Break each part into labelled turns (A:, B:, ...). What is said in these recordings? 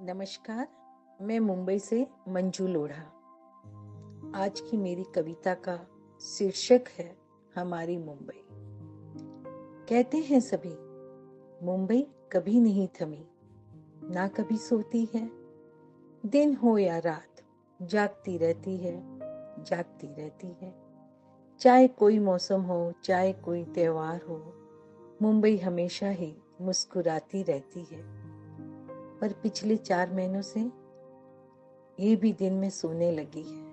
A: नमस्कार, मैं मुंबई से मंजू लोढ़ा। आज की मेरी कविता का शीर्षक है हमारी मुंबई। कहते हैं सभी, मुंबई कभी नहीं थमी, ना कभी सोती है। दिन हो या रात, जागती रहती है, जागती रहती है। चाहे कोई मौसम हो, चाहे कोई त्योहार हो, मुंबई हमेशा ही मुस्कुराती रहती है। पर पिछले चार महीनों से ये भी दिन में सोने लगी है।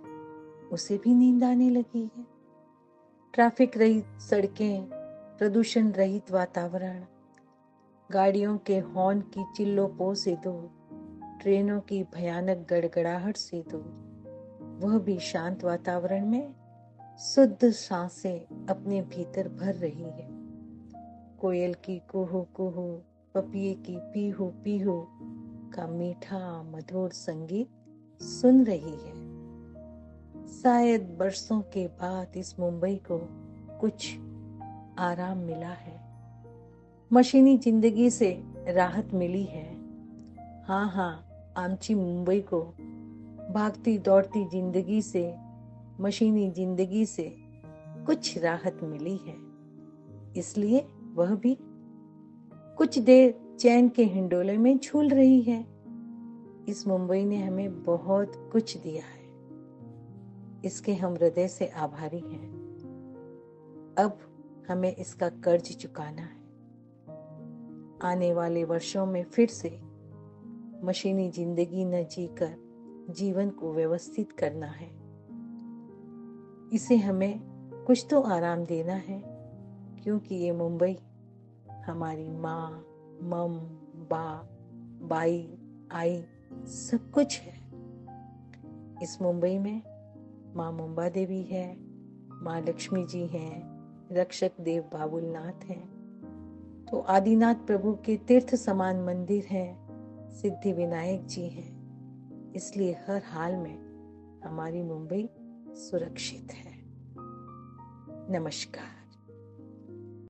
A: उसे भी नींद आने लगी है। ट्रैफ़िक रहित सड़कें, प्रदूषण रहित वातावरण, गाड़ियों के हॉर्न की चिल्लों से दो, ट्रेनों की भयानक गड़गड़ाहट से दो, वह भी शांत वातावरण में शुद्ध साँसें अपने भीतर भर रही है। कोयल की कुहू कुहू पपिए की पीहू पीहू का मीठा मधुर संगीत सुन रही है। शायद बरसों के बाद इस मुंबई को कुछ आराम मिला है। मशीनी ज़िंदगी से राहत मिली है। हाँ हाँ आमची मुंबई को भागती दौड़ती ज़िंदगी से, मशीनी ज़िंदगी से कुछ राहत मिली है। इसलिए वह भी कुछ देर चैन के हिंडोले में झूल रही है। इस मुंबई ने हमें बहुत कुछ दिया है। इसके हम हृदय से आभारी हैं। अब हमें इसका कर्ज चुकाना है। आने वाले वर्षों में फिर से मशीनी ज़िंदगी न जीकर जीवन को व्यवस्थित करना है। इसे हमें कुछ तो आराम देना है, क्योंकि ये मुंबई हमारी माँ, मम, बा, बाई, आई सब कुछ है। इस मुंबई में माँ मुंबा देवी है, माँ लक्ष्मी जी हैं, रक्षक देव बाबुलनाथ हैं। तो आदिनाथ प्रभु के तीर्थ समान मंदिर हैं, सिद्धि विनायक जी हैं। इसलिए हर हाल में हमारी मुंबई सुरक्षित है। नमस्कार।